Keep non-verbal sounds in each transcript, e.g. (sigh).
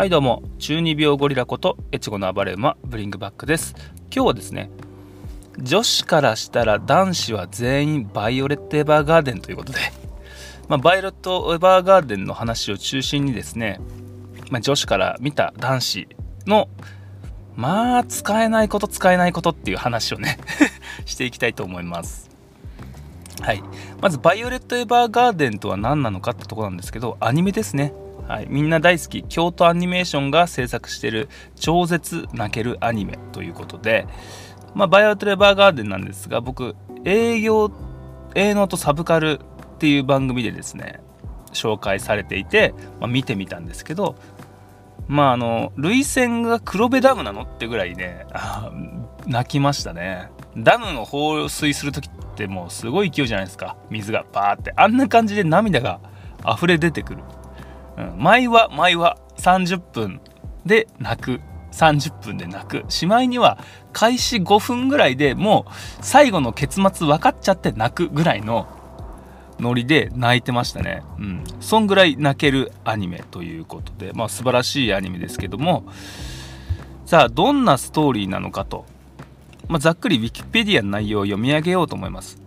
はいどうも。中二病ゴリラこと越後の暴れ馬ブリングバックです。今日はですね女子からしたら男子は全員バイオレット・エヴァーガーデンということで、まあ、バイオレット・エヴァーガーデンの話を中心にですね、まあ、女子から見た男子のまあ使えないこと使えないことっていう話をね (laughs) していきたいと思います。はい。まずバイオレット・エヴァーガーデンとは何なのかってとこなんですけどアニメですね。はい、みんな大好き。京都アニメーションが制作している。超絶泣けるアニメということで、まあ、バイオトレバーガーデンなんですが僕営業営農とサブカルっていう番組でですね紹介されていて、まあ、見てみたんですけどまああの涙腺が黒部ダムなのってぐらいね (laughs) 泣きましたね。ダムを放水する時ってもうすごい勢いじゃないですか。水がバーって。あんな感じで涙が溢れ出てくる。うん、毎話毎話30分で泣く。30分で泣く。しまいには開始5分ぐらいでもう最後の結末分かっちゃって泣くぐらいのノリで泣いてましたね。うん。そんぐらい泣けるアニメということで。まあ素晴らしいアニメですけども。さあどんなストーリーなのかと、まあ、ざっくり Wikipedia の内容を読み上げようと思います。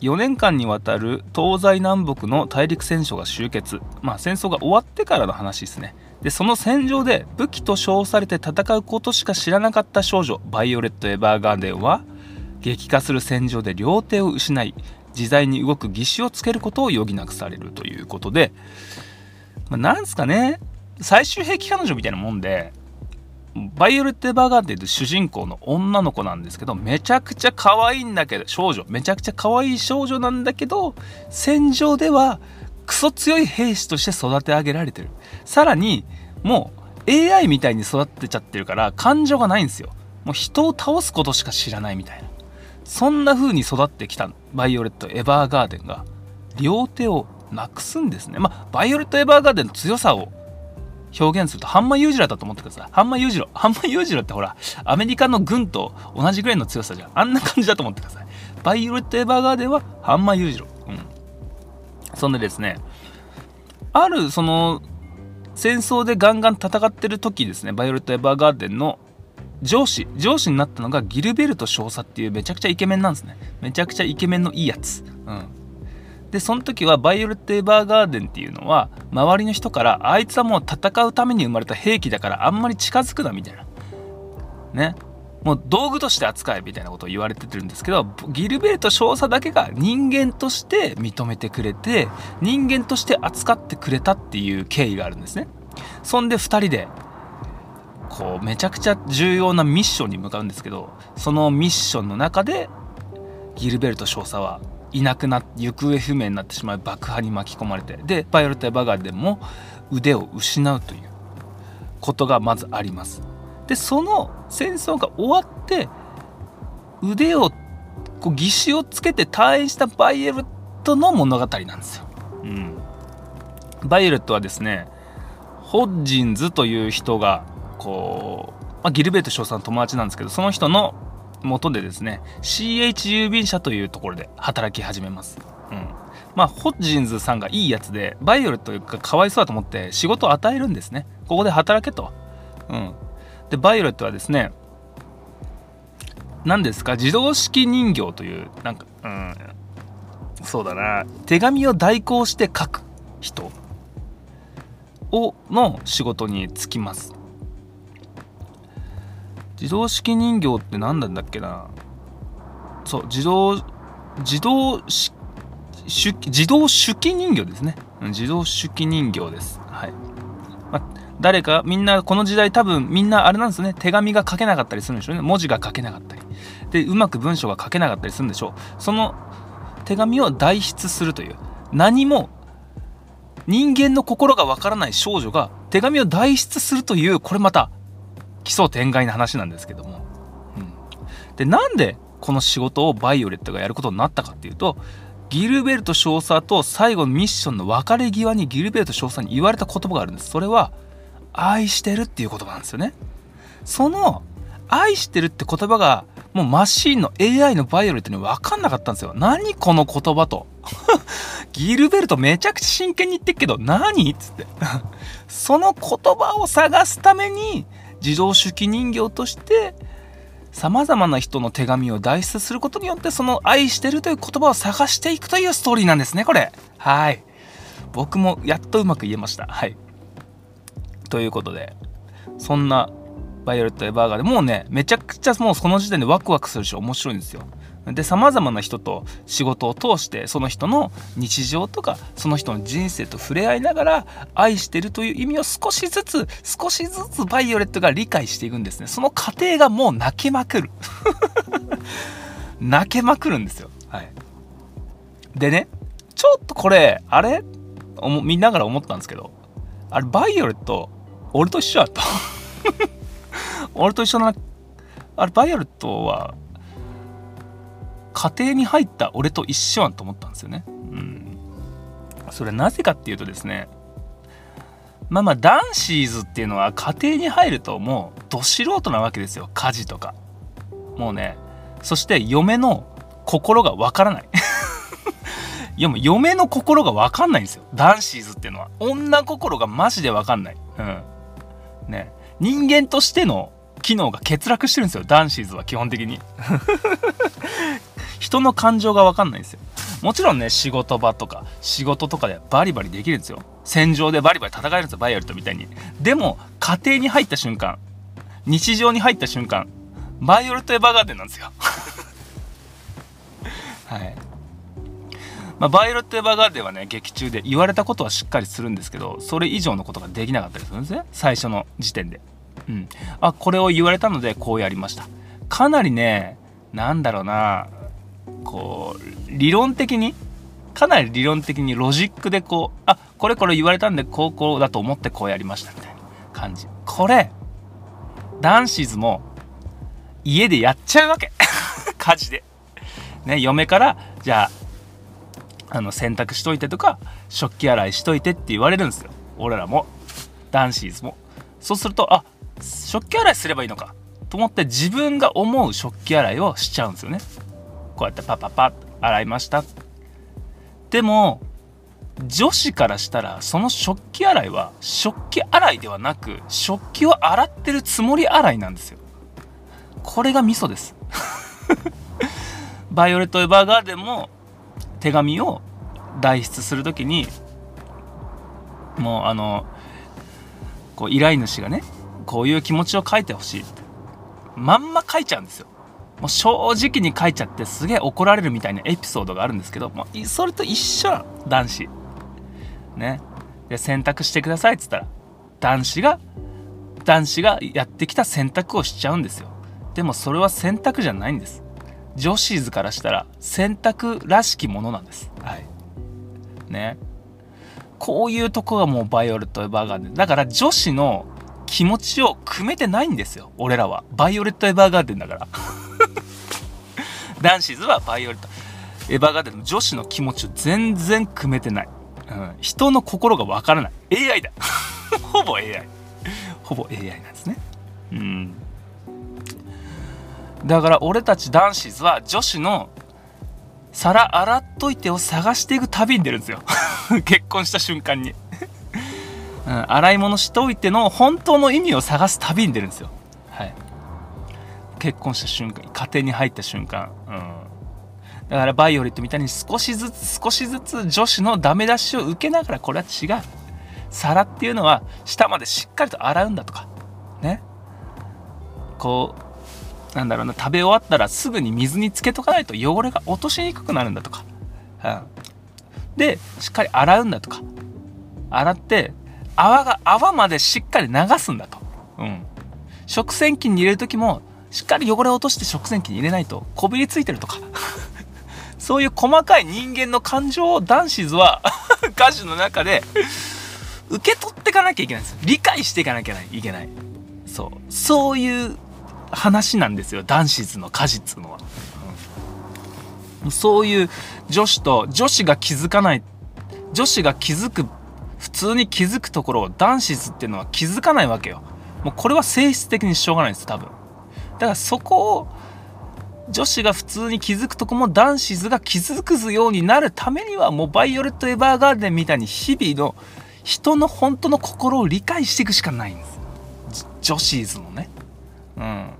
4年間にわたる東西南北の大陸戦争が終結、まあ、戦争が終わってからの話ですね。でその戦場で武器と称されて戦うことしか知らなかった少女バイオレット・エヴァーガーデンは激化する戦場で両手を失い自在に動く義手をつけることを余儀なくされるということで、まあ、なんすかね。最終兵器彼女みたいなもんでバイオレット・エヴァーガーデンと主人公の女の子なんですけどめちゃくちゃ可愛いんだけど少女。めちゃくちゃ可愛い少女なんだけど戦場ではクソ強い兵士として育て上げられてる。さらにもう AI みたいに育てちゃってるから感情がないんですよ。もう人を倒すことしか知らないみたいな。そんな風に育ってきたバイオレット・エヴァーガーデンが。両手をなくすんですね。まあバイオレット・エヴァーガーデンの強さを表現するとハンマー裕次郎だと思ってください。ハンマー裕次郎。ハンマー裕次郎ってほら、アメリカの軍と同じぐらいの強さじゃん。あんな感じだと思ってください。バイオレット・エヴァーガーデンはハンマー裕次郎。うん。そんでですね、あるその戦争でガンガン戦ってる時ですね、バイオレット・エヴァーガーデンの上司、上司になったのがギルベルト少佐っていうめちゃくちゃイケメンなんですね。めちゃくちゃイケメンのいいやつ。うん。でその時はバイオレット・エヴァーガーデンっていうのは周りの人からあいつはもう戦うために生まれた兵器だからあんまり近づくなみたいな。ね。もう道具として扱えみたいなことを言われてるんですけどギルベルト少佐だけが人間として認めてくれて人間として扱ってくれたっていう経緯があるんですね。そんで2人でこうめちゃくちゃ重要なミッションに向かうんですけどそのミッションの中でギルベルト少佐はいなくなって行方不明になってしまう爆破に巻き込まれてでバイオレットやバガーでも腕を失うということがまずあります。でその戦争が終わって腕をこう義手をつけて退院したバイオレットの物語なんですよ、うん、バイオレットはですねホッジンズという人がこう、まあ、ギルベート少佐の友達なんですけどその人の元でですね CH 郵便社というところで働き始めます。うん。まあ、ホッジンズさんがいいやつでバイオレットがかわいそうだと思って仕事を与えるんですね。ここで働けと、うん、でバイオレットはですね何ですか？自動式人形というなんかうん。そうだな。手紙を代行して書く人をの仕事に就きます。自動式人形って何なんだっけな。そう自動自動手自動手記人形ですね。自動手記人形です。はい、ま誰かみんなこの時代多分みんなあれなんですね。手紙が書けなかったりするんでしょうね。文字が書けなかったり。でうまく文章が書けなかったりするんでしょう。その手紙を代筆するという。何も人間の心がわからない少女が手紙を代筆するというこれまた奇想天外な話なんですけども、うん、でなんでこの仕事をバイオレットがやることになったかっていうとギルベルト少佐と最後のミッションの別れ際にギルベルト少佐に言われた言葉があるんですそれは愛してるっていう言葉なんですよねその愛してるって言葉がもうマシンの AI のバイオレットに分かんなかったんですよ。何この言葉と。(laughs) ギルベルトめちゃくちゃ真剣に言ってっけど、何っつって。その言葉を探すために、自動手記人形として、様々な人の手紙を代筆することによって、その愛してるという言葉を探していくというストーリーなんですね、これ。はい。僕もやっとうまく言えました。はい。ということで、そんなバイオレット・エヴァーガーでもうね、めちゃくちゃもうその時点でワクワクするし面白いんですよ。で、様々な人と仕事を通して、その人の日常とか、その人の人生と触れ合いながら、愛してるという意味を少しずつ、少しずつバイオレットが理解していくんですね。その過程がもう泣けまくる。(laughs) 泣けまくるんですよ。はい。でね、ちょっとこれ、あれ？見ながら思ったんですけど、あれ、バイオレット、俺と一緒やと。(laughs) 俺と一緒な、あれ、バイオレットは、家庭に入った俺と一緒やんと思ったんですよね。うん。それなぜかっていうとですね、まあまあ、ダンシーズっていうのは家庭に入るともう、ど素人なわけですよ。家事とか。もうね、そして嫁の心がわからない。(laughs) いやもう嫁の心がわかんないんですよ。ダンシーズっていうのは。女心がマジでわかんない。うん。ね。人間としての機能が欠落してるんですよ。男子ーズは基本的に。(laughs) 人の感情がわかんないんですよ。もちろんね、仕事場とか、仕事とかでバリバリできるんですよ。戦場でバリバリ戦えるんですよ、バイオレットみたいに。でも、家庭に入った瞬間、日常に入った瞬間、バイオレット・エヴァーガーデンなんですよ。(laughs) はい。まあ、バイオレット・エヴァーガーデンはね、劇中で言われたことはしっかりするんですけど、それ以上のことができなかったりするんですね。最初の時点で。うん。あ、これを言われたので、こうやりました。かなりね、なんだろうな、こう、理論的に、かなり理論的にロジックでこう、あ、これこれ言われたんで、こうこうだと思ってこうやりましたみたいな感じ。これ、ダンシーズも家でやっちゃうわけ。(laughs) 家事で。ね、嫁から、じゃあ、あの洗濯しといてとか食器洗いしといてって言われるんですよ俺らもダンシーズもそうするとあ食器洗いすればいいのかと思って自分が思う食器洗いをしちゃうんですよねこうやってパパパッ洗いました。でも女子からしたらその食器洗いは食器洗いではなく食器を洗ってるつもり洗いなんですよ。これがミソです。(laughs) バイオレット・エヴァーガーデンも手紙を代筆する時にもうあのこう依頼主がねこういう気持ちを書いてほしいまんま書いちゃうんですよ。もう正直に書いちゃってすげえ怒られるみたいなエピソードがあるんですけどもうそれと一緒な男子ねで選択してくださいっつったら男子が男子がやってきた選択をしちゃうんですよでもそれは選択じゃないんです女子ズからしたら洗濯らしきものなんです。はい。ね。こういうとこがもうバイオレット・エヴァーガーデン。だから女子の気持ちを汲めてないんですよ。俺らは。バイオレット・エヴァーガーデンだから。男子ズはバイオレット・エヴァガーデンの女子の気持ちを全然汲めてない。うん、人の心がわからない。AI だ。(laughs) ほぼ AI。ほぼ AI なんですね。うん。だから俺たち男子は女子の皿洗っといてを探していく旅に出るんですよ (laughs) 結婚した瞬間にうん、洗い物しといての本当の意味を探す旅に出るんですよはい結婚した瞬間家庭に入った瞬間うん。だからバイオレットみたいに少しずつ少しずつ女子のダメ出しを受けながらこれは違う。皿っていうのは下までしっかりと洗うんだとか。ね。こうなんだろうな食べ終わったらすぐに水につけとかないと汚れが落としにくくなるんだとか、うん、でしっかり洗うんだとか。洗って泡が泡までしっかり流すんだと、うん、食洗機に入れる時もしっかり汚れを落として食洗機に入れないとこびりついてるとか。(laughs) そういう細かい人間の感情を男子図は (laughs) 歌詞の中で受け取っていかなきゃいけないんです。理解していかなきゃいけない。そう。そういう話なんですよ。男子図の果実のは、うん、そういう女子と女子が気づかない女子が気づく普通に気づくところを男子図っていうのは気づかないわけよ。もうこれは性質的にしょうがないんです多分。だからそこを女子が普通に気づくとこも男子図が気づくようになるためにはもうバイオレット・エヴァーガーデンみたいに日々の人の本当の心を理解していくしかないんです。女子図のね。うん。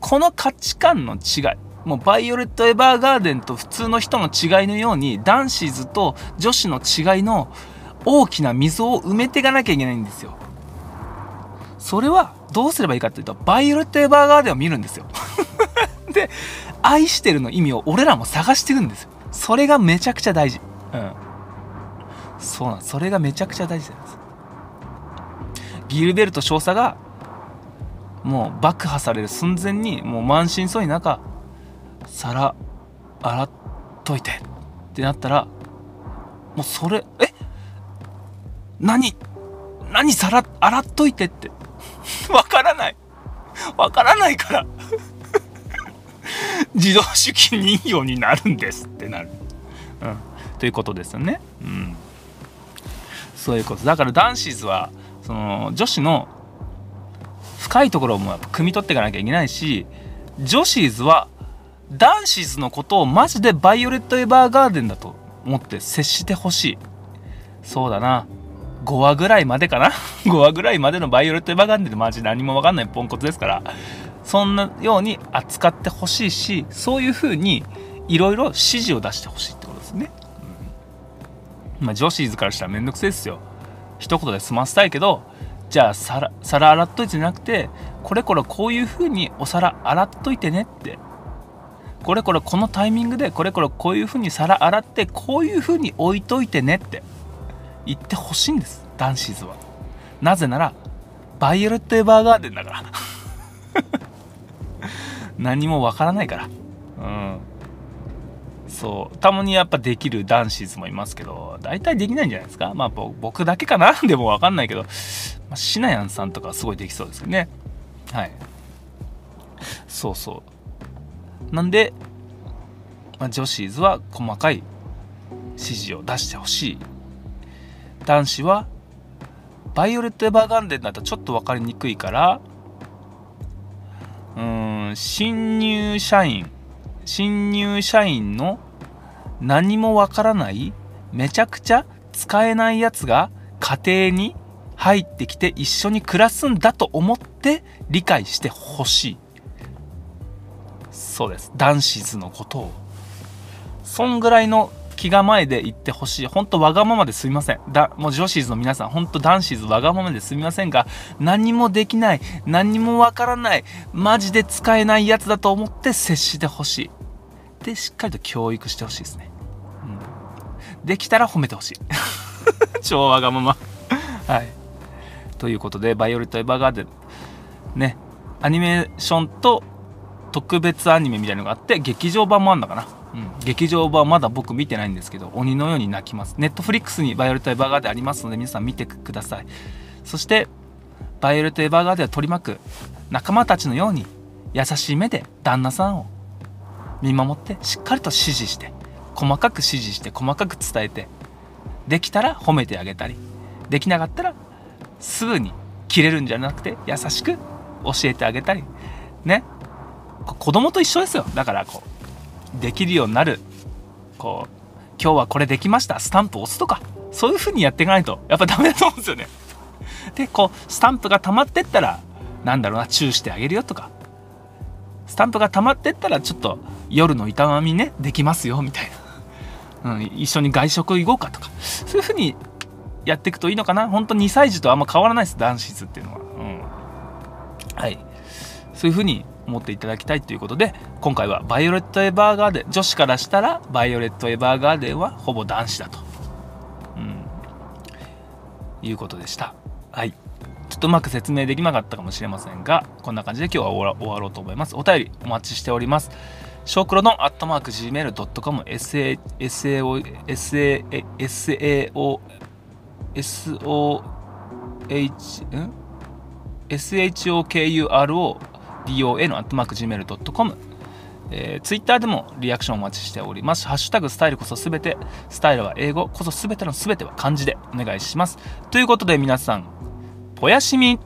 この価値観の違いもうバイオレット・エヴァーガーデンと普通の人の違いのように男子図と女子の違いの大きな溝を埋めていかなきゃいけないんですよ。それはどうすればいいかっていうとバイオレット・エヴァーガーデンを見るんですよ。(laughs) で愛してるの意味を俺らも探してるんですよ。それがめちゃくちゃ大事。うん。そうなんそれがめちゃくちゃ大事なんです。ギルベルト少佐がもう爆破される寸前にもう満身創痍中皿洗っといてってなったらもうそれえ？何？何皿洗っといてって。(laughs) わからない。わからないから。(laughs) 自動手記人形になるんですってなる、うん、ということですよね、うん、そういうこと。だから男子図はその女子の深いところも汲み取っていかなきゃいけないし女子図は男子図のことをマジでバイオレット・エヴァーガーデンだと思って接してほしい。そうだな。5話ぐらいまでかな？(laughs) 5話ぐらいまでのバイオレット・エヴァガーデンってマジ何も分かんないポンコツですから。そんなように扱ってほしいしそういうふうにいろいろ指示を出してほしいってことですね、うん、まあ女子図からしたらめんどくせえですよ。一言で済ませたいけどじゃあ皿皿洗っといてじゃなくてこれこれこういうふうにお皿洗っといてねって。これこれこのタイミングでこれこれこういうふうに皿洗ってこういうふうに置いといてねって。言ってほしいんです。男子図は。なぜならバイオレット・エヴァーガーデンだから。(laughs) 何もわからないから。うん。そう。たまにやっぱできる男子図もいますけど大体できないんじゃないですか。まあ僕だけかな？(laughs) でもわかんないけど、まあ、シナヤンさんとかすごいできそうですよね。はい。そうそう。なんで、まあ、女子図は細かい指示を出してほしい。男子はバイオレット・エヴァーガンデンだとちょっと分かりにくいからうん新入社員新入社員の何もわからないめちゃくちゃ使えないやつが家庭に入ってきて一緒に暮らすんだと思って理解してほしい。そうです。男子図のことを。そんぐらいの気構えで言ってほしい。ほんとわがままですみません。だ、もう女子図の皆さん、ほんと男子図わがままですみませんが、何もできない、何もわからない、マジで使えないやつだと思って接してほしい。で、しっかりと教育してほしいですね。うん。できたら褒めてほしい。(laughs) 超わがままはい。ということで、バイオレット・エヴァーガーデン、ね、アニメーションと特別アニメみたいなのがあって、劇場版もあんのかな。うん、劇場版まだ僕見てないんですけど鬼のように泣きます。ネットフリックスにバイオレット・エヴァーガーデンありますので皆さん見てください。そしてバイオレット・エヴァーガーデンを取り巻く仲間たちのように優しい目で旦那さんを見守ってしっかりと指示して細かく指示して細かく伝えてできたら褒めてあげたりできなかったらすぐに切れるんじゃなくて優しく教えてあげたりね。子供と一緒ですよ。だからこうできるようになる。こう今日はこれできました。スタンプ押すとか。そういう風にやっていかないと。やっぱダメだと思うんですよね。(laughs) でこうスタンプが溜まってったらなんだろうなチューしてあげるよとか。スタンプが溜まってったらちょっと夜の営みねできますよみたいな、うん、一緒に外食行こうかとか。そういう風にやっていくといいのかな。本当2歳児とあんま変わらないです男子図っていうのは、そういう風に思っていただきたいということで今回はバイオレット・エヴァーガーデン女子からしたらバイオレット・エヴァーガーデンはほぼ男子だと、うん、いうことでしたはいちょっとうまく説明できなかったかもしれませんがこんな感じで今日は終わろうと思いますお便りお待ちしておりますショークロのアットマーク Gmail.com SAO SAO SOH ん SHOKURO don.gmail.com えー、ツイッターでもリアクションお待ちしております。ハッシュタグスタイルこそすべて、スタイルは英語こそすべてのすべては漢字でお願いします。ということで皆さん、ぽやしみ